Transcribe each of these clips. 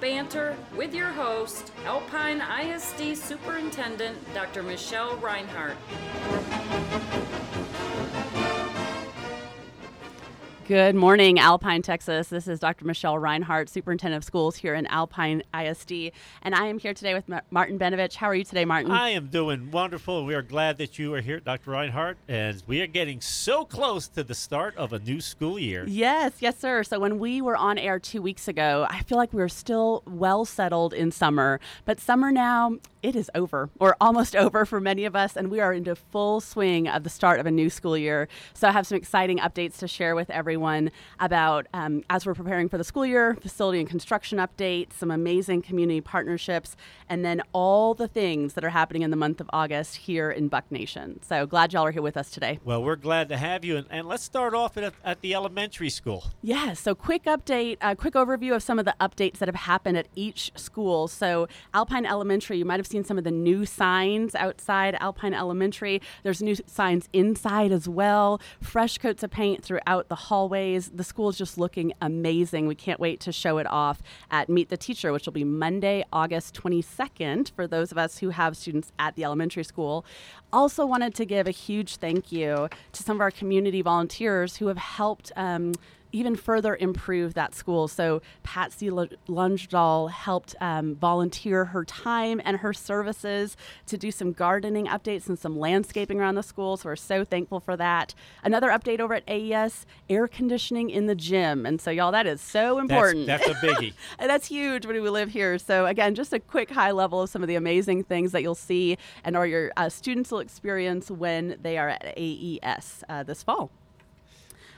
Banter with your host, Alpine ISD Superintendent Dr. Michelle Rinehart. Good morning, Alpine, Texas. This is Dr. Michelle Rinehart, Superintendent of Schools here in Alpine ISD, and I am here today with Martin Benovich. How are you today, Martin? I am doing wonderful. We are glad that you are here, Dr. Rinehart, And we are getting so close to the start of a new school year. Yes, yes, sir. So when we were on air two weeks ago, I feel like we were still well settled in summer, but summer now it is over or almost over for many of us, and we are into full swing of the start of a new school year. So I have some exciting updates to share with everyone about um, as we're preparing for the school year, facility and construction updates, some amazing community partnerships, and then all the things that are happening in the month of August here in Buck Nation. So glad y'all are here with us today. Well, we're glad to have you, and, and let's start off at, at the elementary school. Yeah. So quick update, a uh, quick overview of some of the updates that have happened at each school. So Alpine Elementary, you might have seen some of the new signs outside Alpine Elementary. There's new signs inside as well. Fresh coats of paint throughout the hallways. The school is just looking amazing. We can't wait to show it off at Meet the Teacher, which will be Monday, August 22nd for those of us who have students at the elementary school. Also, wanted to give a huge thank you to some of our community volunteers who have helped. Um, even further improve that school. So Patsy Lungedahl helped um, volunteer her time and her services to do some gardening updates and some landscaping around the school. So we're so thankful for that. Another update over at AES: air conditioning in the gym. And so y'all, that is so important. That's, that's a biggie. that's huge when we live here. So again, just a quick high level of some of the amazing things that you'll see and or your uh, students will experience when they are at AES uh, this fall.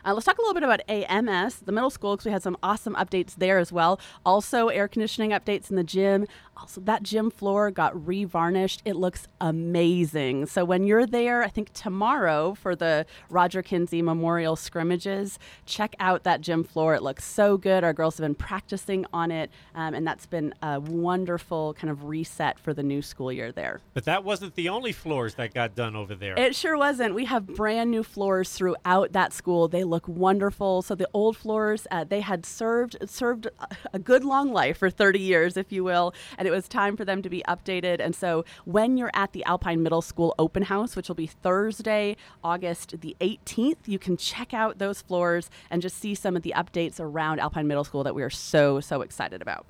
Uh, let's talk a little bit about AMS, the middle school, because we had some awesome updates there as well. Also, air conditioning updates in the gym. Also, that gym floor got revarnished. It looks amazing. So when you're there, I think tomorrow for the Roger Kinsey Memorial scrimmages, check out that gym floor. It looks so good. Our girls have been practicing on it, um, and that's been a wonderful kind of reset for the new school year there. But that wasn't the only floors that got done over there. It sure wasn't. We have brand new floors throughout that school. They look wonderful. So the old floors, uh, they had served served a good long life for 30 years, if you will, and it was time for them to be updated. And so when you're at the Alpine Middle School open house, which will be Thursday, August the 18th, you can check out those floors and just see some of the updates around Alpine Middle School that we are so so excited about.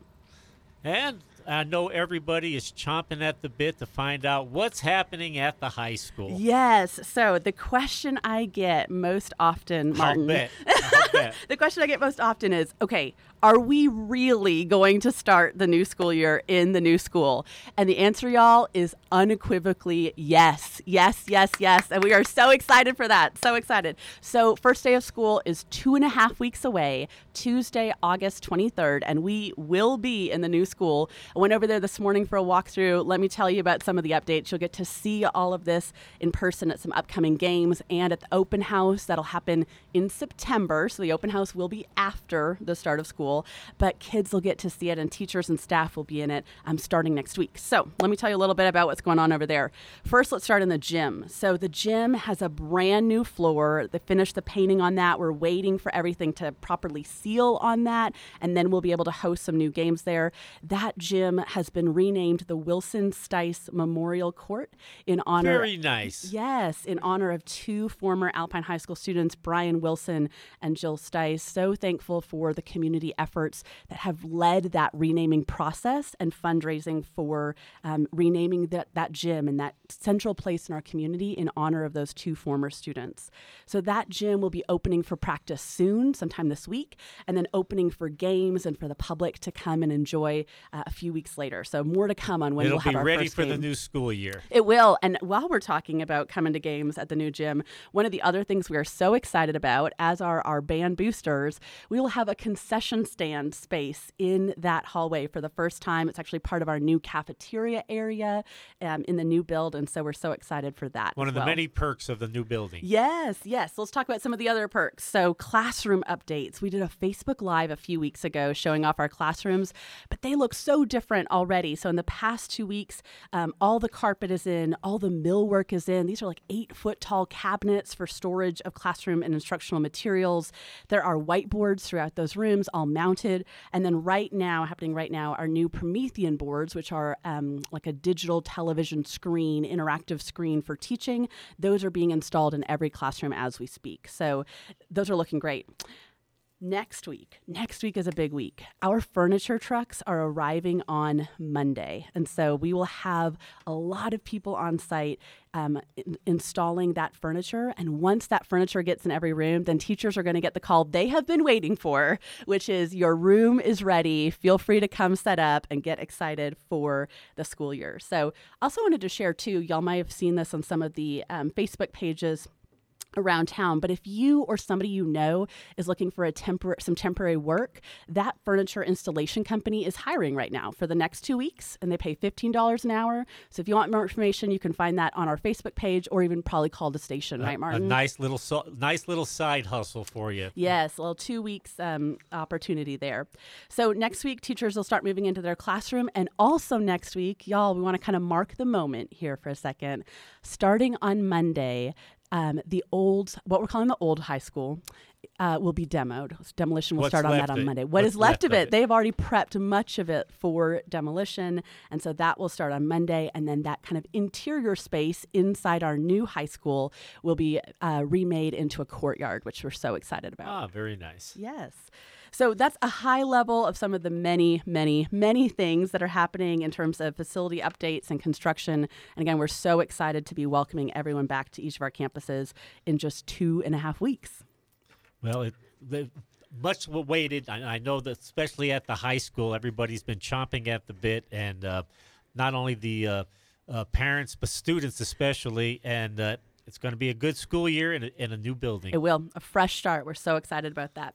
And I know everybody is chomping at the bit to find out what's happening at the high school. Yes. So the question I get most often, Martin. I'll bet. I'll bet. the question I get most often is, okay, are we really going to start the new school year in the new school? And the answer, y'all, is unequivocally yes. Yes, yes, yes. And we are so excited for that. So excited. So, first day of school is two and a half weeks away, Tuesday, August 23rd, and we will be in the new school. I went over there this morning for a walkthrough. Let me tell you about some of the updates. You'll get to see all of this in person at some upcoming games and at the open house that'll happen in September. So, the open house will be after the start of school but kids will get to see it and teachers and staff will be in it um, starting next week. So let me tell you a little bit about what's going on over there. First, let's start in the gym. So the gym has a brand new floor. They finished the painting on that. We're waiting for everything to properly seal on that, and then we'll be able to host some new games there. That gym has been renamed the Wilson Stice Memorial Court in honor. Very nice. Yes, in honor of two former Alpine High School students, Brian Wilson and Jill Stice. So thankful for the community efforts that have led that renaming process and fundraising for um, renaming that, that gym and that central place in our community in honor of those two former students. So that gym will be opening for practice soon, sometime this week, and then opening for games and for the public to come and enjoy uh, a few weeks later. So more to come on when It'll we'll have be our ready first for game. the new school year. It will. And while we're talking about coming to games at the new gym, one of the other things we are so excited about, as are our band boosters, we will have a concession stand space in that hallway for the first time. It's actually part of our new cafeteria area um, in the new build, and so we're so excited for that. One of the well. many perks of the new building. Yes, yes. Let's talk about some of the other perks. So, classroom updates. We did a Facebook Live a few weeks ago showing off our classrooms, but they look so different different already. So in the past two weeks, um, all the carpet is in, all the millwork is in. These are like eight foot tall cabinets for storage of classroom and instructional materials. There are whiteboards throughout those rooms, all mounted. And then right now, happening right now, are new Promethean boards, which are um, like a digital television screen, interactive screen for teaching. Those are being installed in every classroom as we speak. So those are looking great. Next week, next week is a big week. Our furniture trucks are arriving on Monday. And so we will have a lot of people on site um, in- installing that furniture. And once that furniture gets in every room, then teachers are going to get the call they have been waiting for, which is your room is ready. Feel free to come set up and get excited for the school year. So, I also wanted to share too, y'all might have seen this on some of the um, Facebook pages around town but if you or somebody you know is looking for a tempor- some temporary work that furniture installation company is hiring right now for the next two weeks and they pay $15 an hour so if you want more information you can find that on our facebook page or even probably call the station right Martin? A nice little so, nice little side hustle for you. Yes, a little two weeks um, opportunity there. So next week, teachers will start moving into their classroom. And also next week, y'all, we want to kind of mark the moment here for a second. Starting on Monday, um, the old, what we're calling the old high school, uh, will be demoed. Demolition will What's start on that on of- Monday. What what's is left, left of of it? it? They've already prepped much of it for demolition. And so that will start on Monday. And then that kind of interior space inside our new high school will be uh, remade into a courtyard, which we're so excited about. Ah, very nice. Yes. So that's a high level of some of the many, many, many things that are happening in terms of facility updates and construction. And again, we're so excited to be welcoming everyone back to each of our campuses in just two and a half weeks. Well, it, much waited. I, I know that especially at the high school, everybody's been chomping at the bit, and uh, not only the uh, uh, parents but students especially. And uh, it's going to be a good school year in a, in a new building. It will. A fresh start. We're so excited about that.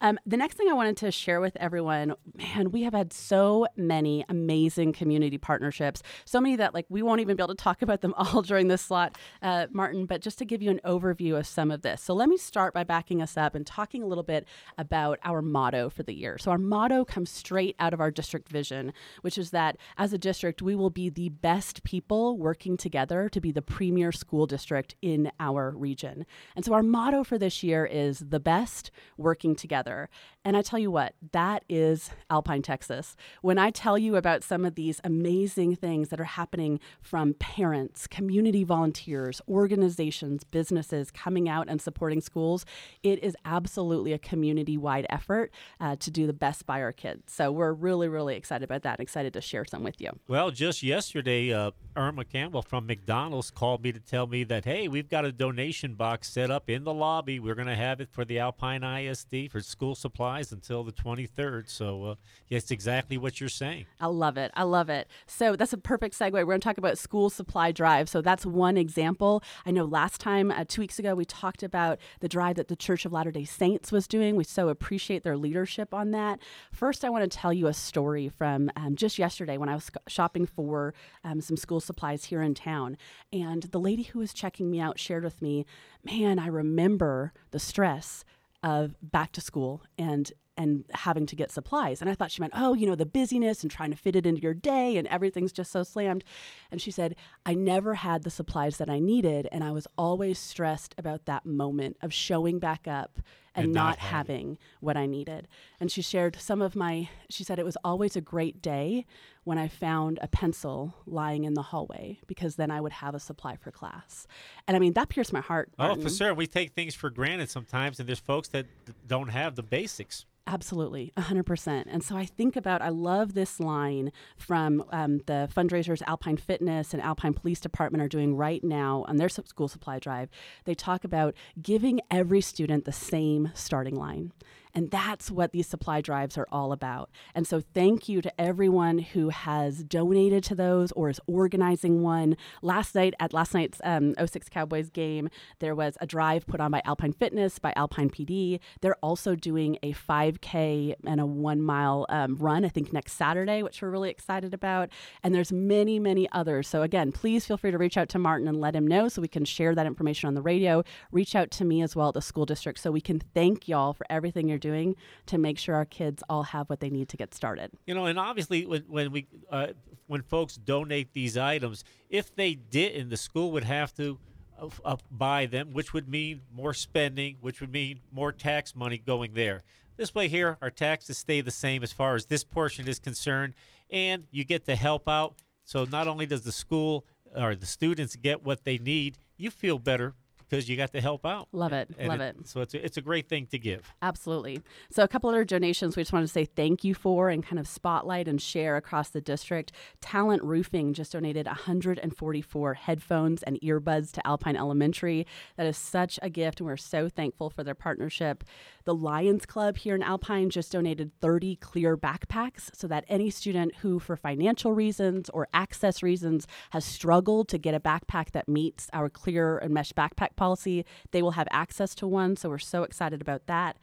Um, the next thing I wanted to share with everyone, man, we have had so many amazing community partnerships. So many that like we won't even be able to talk about them all during this slot, uh, Martin. But just to give you an overview of some of this. So let me start by backing us up and talking a little bit about our motto for the year. So our motto comes straight out of our district vision, which is that as a district, we will be the best people working together to be the premier school district in our region. And so our motto for this year is the best working together. And I tell you what, that is Alpine, Texas. When I tell you about some of these amazing things that are happening from parents, community volunteers, organizations, businesses coming out and supporting schools, it is absolutely a community wide effort uh, to do the best by our kids. So we're really, really excited about that. And excited to share some with you. Well, just yesterday, uh, Irma Campbell from McDonald's called me to tell me that, hey, we've got a donation box set up in the lobby. We're going to have it for the Alpine ISD for school supplies until the 23rd. So, uh, yes, exactly what you're saying. I love it. I love it. So that's a perfect segue. We're going to talk about school supply drive. So that's one example. I know last time, uh, two weeks ago, we talked about the drive that the Church of Latter day Saints was doing. We so appreciate their leadership on that. First, I want to tell you a story from um, just yesterday when I was sc- shopping for um, some school supplies here in town. And the lady who was checking me out shared with me, man, I remember the stress of back to school and and having to get supplies. And I thought she meant, oh, you know, the busyness and trying to fit it into your day and everything's just so slammed. And she said, I never had the supplies that I needed. And I was always stressed about that moment of showing back up and, And not, not having. what I needed. And she shared some of my, she said, it was always a great day when I found a pencil lying in the hallway because then I would have a supply for class. And I mean, that pierced my heart. Oh, Martin. for sure. We take things for granted sometimes, and there's folks that don't have the basics. Absolutely, 100%. And so I think about, I love this line from um, the fundraisers Alpine Fitness and Alpine Police Department are doing right now on their school supply drive. They talk about giving every student the same starting line. And that's what these supply drives are all about. And so, thank you to everyone who has donated to those or is organizing one. Last night at last night's um, 06 Cowboys game, there was a drive put on by Alpine Fitness, by Alpine PD. They're also doing a 5K and a one mile um, run, I think next Saturday, which we're really excited about. And there's many, many others. So, again, please feel free to reach out to Martin and let him know so we can share that information on the radio. Reach out to me as well at the school district so we can thank y'all for everything you're doing to make sure our kids all have what they need to get started. You know, and obviously, when, when we uh, when folks donate these items, if they didn't, the school would have to uh, uh, buy them, which would mean more spending, which would mean more tax money going there. This way, here, our taxes stay the same as far as this portion is concerned, and you get to help out. So not only does the school or the students get what they need, you feel better because you got to help out. Love it. And love it. So it's a, it's a great thing to give. Absolutely. So, a couple other donations we just wanted to say thank you for and kind of spotlight and share across the district. Talent Roofing just donated 144 headphones and earbuds to Alpine Elementary. That is such a gift, and we're so thankful for their partnership. The Lions Club here in Alpine just donated 30 clear backpacks so that any student who, for financial reasons or access reasons, has struggled to get a backpack that meets our clear and mesh backpack policy, they will have access to one. So we're so excited about that.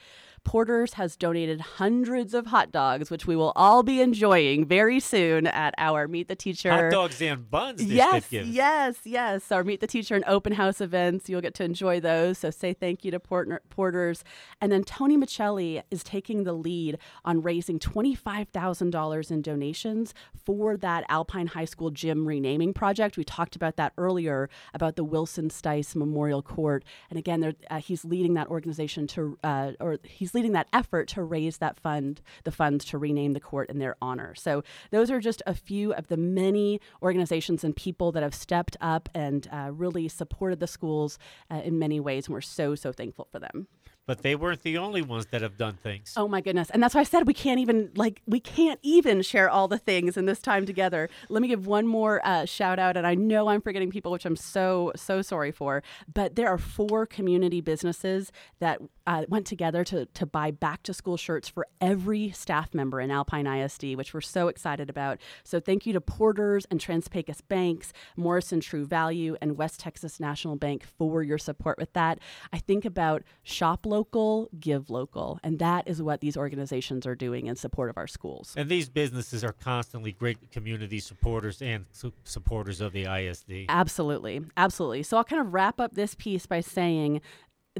Porter's has donated hundreds of hot dogs, which we will all be enjoying very soon at our Meet the Teacher. Hot dogs and buns. This Yes, yes, yes. Our Meet the Teacher and open house events. You'll get to enjoy those. So say thank you to Porters. And then Tony Michelli is taking the lead on raising $25,000 in donations for that Alpine High School gym renaming project. We talked about that earlier about the Wilson Stice Memorial Court. And again, uh, he's leading that organization to, uh, or he's leading that effort to raise that fund, the funds to rename the court in their honor. So those are just a few of the many organizations and people that have stepped up and uh, really supported the schools uh, in many ways. And we're so, so thankful for them. But they weren't the only ones that have done things. Oh my goodness. And that's why I said we can't even like we can't even share all the things in this time together. Let me give one more uh, shout out and I know I'm forgetting people which I'm so so sorry for, but there are four community businesses that uh, went together to to buy back to school shirts for every staff member in Alpine ISD, which we're so excited about. So thank you to Porters and Trans-Pecos Banks, Morrison True Value and West Texas National Bank for your support with that. I think about shop local, give local, and that is what these organizations are doing in support of our schools. And these businesses are constantly great community supporters and su- supporters of the ISD. Absolutely. Absolutely. So I'll kind of wrap up this piece by saying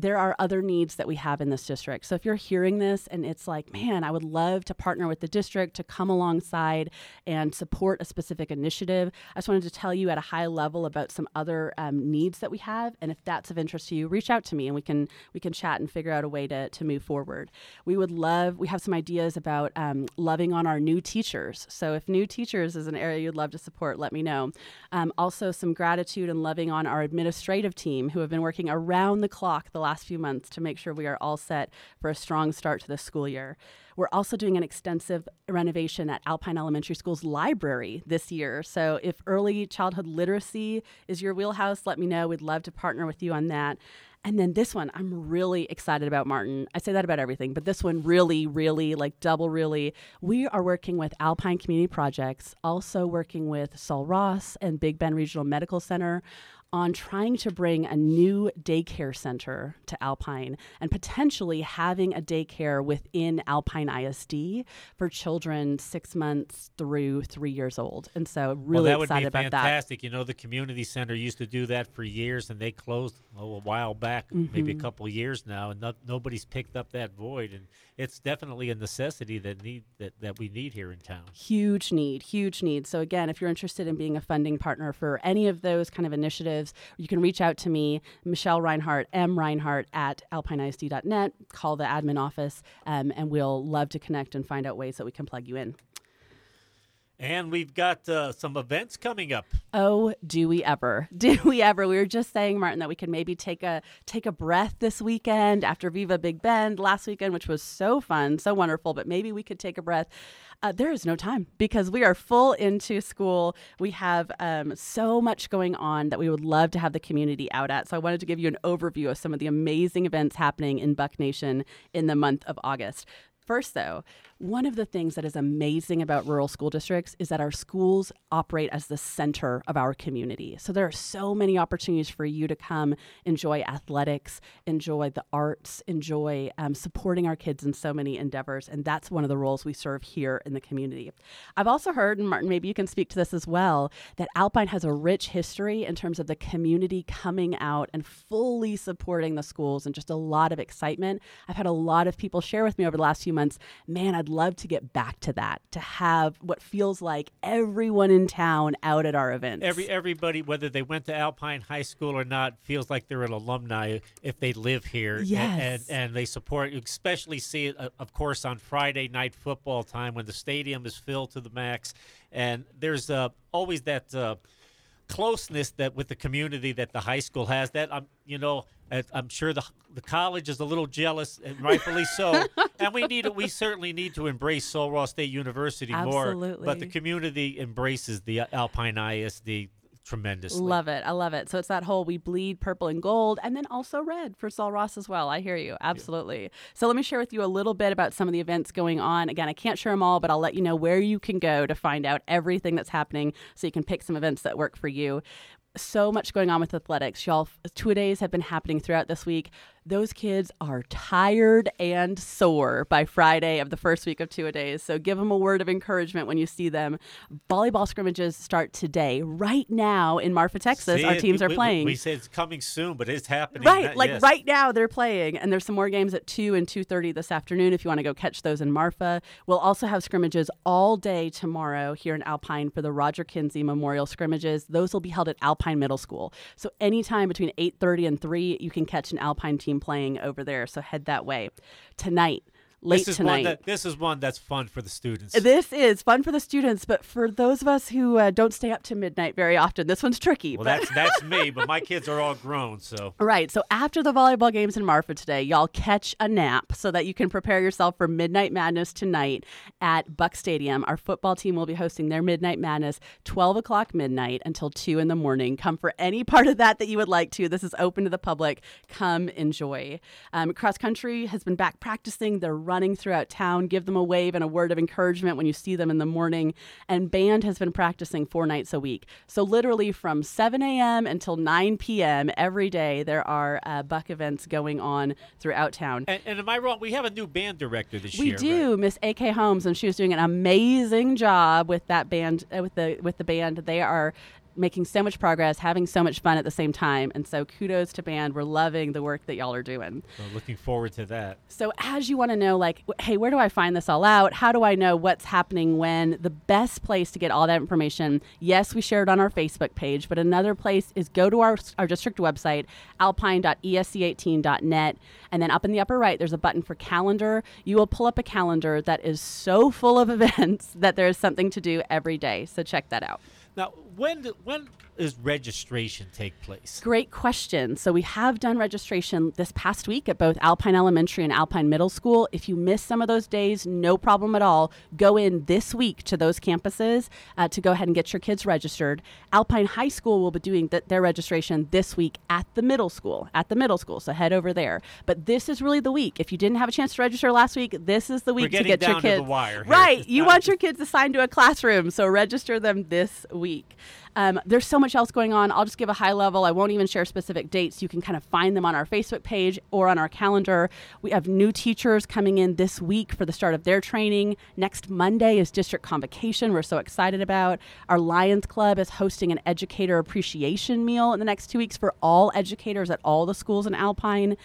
there are other needs that we have in this district. So if you're hearing this and it's like, man, I would love to partner with the district to come alongside and support a specific initiative, I just wanted to tell you at a high level about some other um, needs that we have. And if that's of interest to you, reach out to me and we can we can chat and figure out a way to, to move forward. We would love, we have some ideas about um, loving on our new teachers. So if new teachers is an area you'd love to support, let me know. Um, also, some gratitude and loving on our administrative team who have been working around the clock the last few months to make sure we are all set for a strong start to the school year. We're also doing an extensive renovation at Alpine Elementary School's library this year. So if early childhood literacy is your wheelhouse, let me know. We'd love to partner with you on that. And then this one, I'm really excited about, Martin. I say that about everything, but this one really, really, like double really. We are working with Alpine Community Projects, also working with Sul Ross and Big Bend Regional Medical Center on trying to bring a new daycare center to Alpine and potentially having a daycare within Alpine ISD for children six months through three years old. And so, really well, that would excited be about that. fantastic. You know, the community center used to do that for years, and they closed oh, a while back, maybe a Mm-hmm. couple years now, and no, nobody's picked up that void. And it's definitely a necessity that need that, that we need here in town. Huge need, huge need. So, again, if you're interested in being a funding partner for any of those kind of initiatives, you can reach out to me, Michelle Rinehart, M. Rinehart at alpineisd.net, call the admin office, um, and we'll love to connect and find out ways that we can plug you in. And we've got uh, some events coming up. Oh, do we ever? Do we ever? We were just saying, Martin, that we could maybe take a take a breath this weekend after Viva Big Bend last weekend, which was so fun, so wonderful. But maybe we could take a breath. Uh, there is no time because we are full into school. We have um, so much going on that we would love to have the community out at. So I wanted to give you an overview of some of the amazing events happening in Buck Nation in the month of August. First, though, one of the things that is amazing about rural school districts is that our schools operate as the center of our community. So there are so many opportunities for you to come enjoy athletics, enjoy the arts, enjoy um, supporting our kids in so many endeavors. And that's one of the roles we serve here in the community. I've also heard, and Martin, maybe you can speak to this as well, that Alpine has a rich history in terms of the community coming out and fully supporting the schools and just a lot of excitement. I've had a lot of people share with me over the last few months, man, I'd love to get back to that, to have what feels like everyone in town out at our events. Every everybody, whether they went to Alpine High School or not, feels like they're an alumni if they live here. Yes. And, and, and they support. You especially see it, uh, of course, on Friday night football time when the stadium is filled to the max, and there's uh, always that. Uh, closeness that with the community that the high school has that I'm you know I'm sure the the college is a little jealous and rightfully so. And we need we certainly need to embrace Ross State University more but the community embraces the Alpine ISD tremendously Love it. I love it. So it's that whole we bleed purple and gold and then also red for Sul Ross as well. I hear you. Absolutely. So let me share with you a little bit about some of the events going on. Again, I can't share them all, but I'll let you know where you can go to find out everything that's happening so you can pick some events that work for you. So much going on with athletics. Y'all, two days have been happening throughout this week. Those kids are tired and sore by Friday of the first week of two a days. So give them a word of encouragement when you see them. Volleyball scrimmages start today. Right now in Marfa, Texas, See our it? teams are We- we- playing. We, say it's coming soon, but it's happening. Right, That- like yes. right now they're playing, and there's some more games at two and two thirty this afternoon. If you want to go catch those in Marfa, we'll also have scrimmages all day tomorrow here in Alpine for the Roger Kinsey Memorial scrimmages. Those will be held at Alpine Middle School. So anytime between eight thirty and three, you can catch an Alpine team playing over there. So head that way tonight. Late This is tonight. one that this is one that's fun for the students. this is fun for the students, but for those of us who uh, don't stay up to midnight very often, this one's tricky. well, but- that's that's me, but my kids are all grown, so Right. So after the volleyball games in Marfa today, y'all catch a nap so that you can prepare yourself for Midnight Madness tonight at Buck Stadium. Our football team will be hosting their Midnight Madness 12 o'clock midnight until 2 in the morning. Come for any part of that that you would like to. This is open to the public. Come enjoy. Um, cross country has been back practicing. They're running throughout town. Give them a wave and a word of encouragement when you see them in the morning. And band has been practicing four nights a week. So literally from 7 a.m. until 9 p.m. every day, there are uh, Buck events going on throughout town. and, and am I wrong? We have a new band director this We year. We do, right? Miss A.K. Holmes, and she was doing an amazing job with that band, uh, with the with the band. They are making so much progress, having so much fun at the same time, and so kudos to band. We're loving the work that y'all are doing. So looking forward to that. So, as you want to know, like, hey, where do I find this all out? How do I know what's happening when? The best place to get all that information, yes, we share it on our Facebook page, but another place is go to our, our district website, alpine.esc18.net, and then up in the upper right, there's a button for calendar. You will pull up a calendar that is so full of events that there is something to do every day. So, check that out. Now, when do, when does registration take place? Great question. So we have done registration this past week at both Alpine Elementary and Alpine Middle School. If you miss some of those days, no problem at all. Go in this week to those campuses uh, to go ahead and get your kids registered. Alpine High School will be doing th- their registration this week at the middle school. At the middle school, so head over there. But this is really the week. If you didn't have a chance to register last week, this is the week to get your kids the wire here. right. You want your kids assigned to a classroom, so register them this week. Um, there's so much else going on. I'll just give a high level. I won't even share specific dates. You can kind of find them on our Facebook page or on our calendar. We have new teachers coming in this week for the start of their training. Next Monday is district convocation. We're so excited about. Our Lions Club is hosting an educator appreciation meal in the next two weeks for all educators at all the schools in Alpine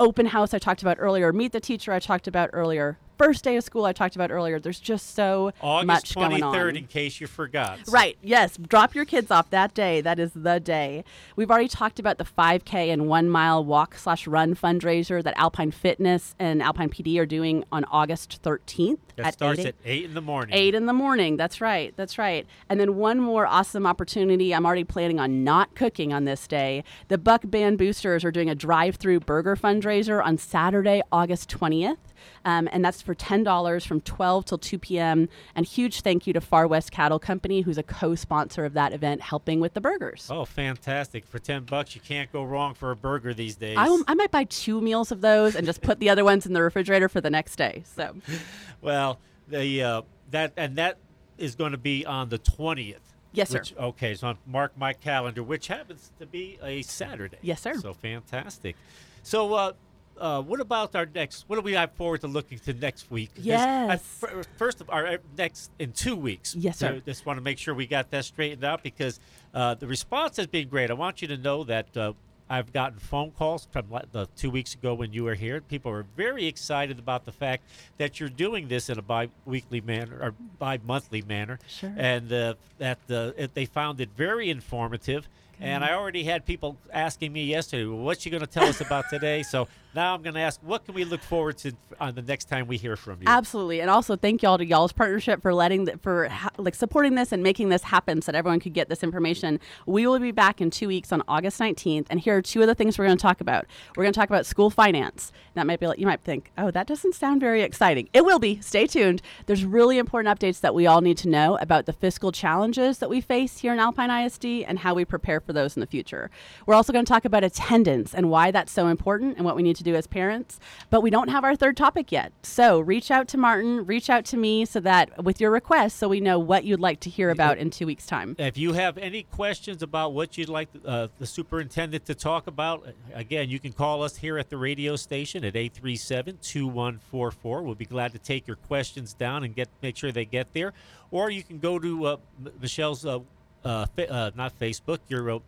open house I talked about earlier, meet the teacher I talked about earlier, first day of school I talked about earlier. There's just so August much going on. 23rd, in case you forgot. Right. Yes. Drop your kids off that day. That is the day. We've already talked about the 5K and one mile walk slash run fundraiser that Alpine Fitness and Alpine PD are doing on August 13th. That at starts 8 a- at 8 in the morning. Eight in the morning. That's right. That's right. And then one more awesome opportunity. I'm already planning on not cooking on this day. The Buck Band Boosters are doing a drive-through burger fundraiser on Saturday, August 20th. Um, and that's for $10 from 12 till 2 p.m. And huge thank you to Far West Cattle Company, who's a co-sponsor of that event, helping with the burgers. Oh, fantastic. For 10 bucks, you can't go wrong for a burger these days. I, I might buy two meals of those and just put the other ones in the refrigerator for the next day. So Well, the uh, that and that is going to be on the 20th. Yes, sir. Which, okay, so I mark my calendar, which happens to be a Saturday. Yes, sir. So fantastic. So, uh, uh, what about our next? What do we have forward to looking to next week? Uh, Yes. fir- first of our uh, next in two weeks. Yes, sir. So just want to make sure we got that straightened out because uh, the response has been great. I want you to know that. Uh, I've gotten phone calls from the two weeks ago when you were here. People are very excited about the fact that you're doing this in a bi-weekly manner or bi-monthly manner, Sure. and uh, that uh, it, they found it very informative. And I already had people asking me yesterday, well, "What's you going to tell us about today?" So now I'm going to ask, "What can we look forward to on the next time we hear from you?" Absolutely, and also thank y'all to y'all's partnership for letting the, for ha- like supporting this and making this happen so that everyone could get this information. We will be back in two weeks on August nineteenth, and here are two of the things we're going to talk about. We're going to talk about school finance. That might be like you might think, oh, that doesn't sound very exciting. It will be. Stay tuned. There's really important updates that we all need to know about the fiscal challenges that we face here in Alpine ISD and how we prepare for those in the future. We're also going to talk about attendance and why that's so important and what we need to do as parents. But we don't have our third topic yet. So reach out to Martin, reach out to me so that with your requests so we know what you'd like to hear about in two weeks' time. If you have any questions about what you'd like uh, the superintendent to talk about, again, you can call us here at the radio station at 837-2144. We'll be glad to take your questions down and get make sure they get there. Or you can go to uh, Michelle's, uh, uh, fa- uh, not Facebook, your uh,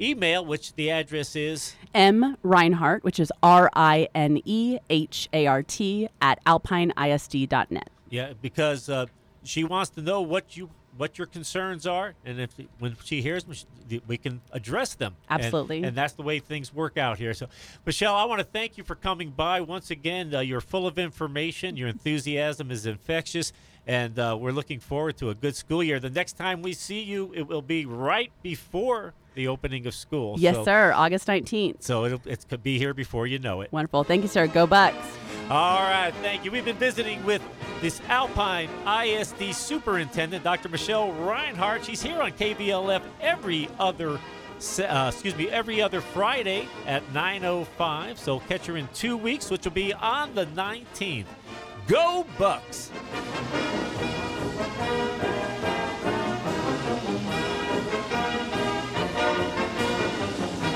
email, which the address is M. Rinehart, which is R I N E H A R T, at alpineisd.net. Yeah, because uh, she wants to know what you what your concerns are, and if when she hears them, she- we can address them. And- Absolutely. and, that's the way things work out here. So, Michelle, I want to thank you for coming by once again. Uh, you're full of information. Your enthusiasm is infectious, and uh, we're looking forward to a good school year. The next time we see you, it will be right before the opening of school. Yes, so, sir. August 19th. So it'll, it could be here before you know it. Wonderful. Thank you, sir. Go Bucks. All right, thank you. We've been visiting with this Alpine ISD Superintendent, Dr. Michelle Rinehart. She's here on KBLF every other, uh, excuse me, every other Friday at 9:05. So catch her in two weeks, which will be on the 19th. Go Bucks!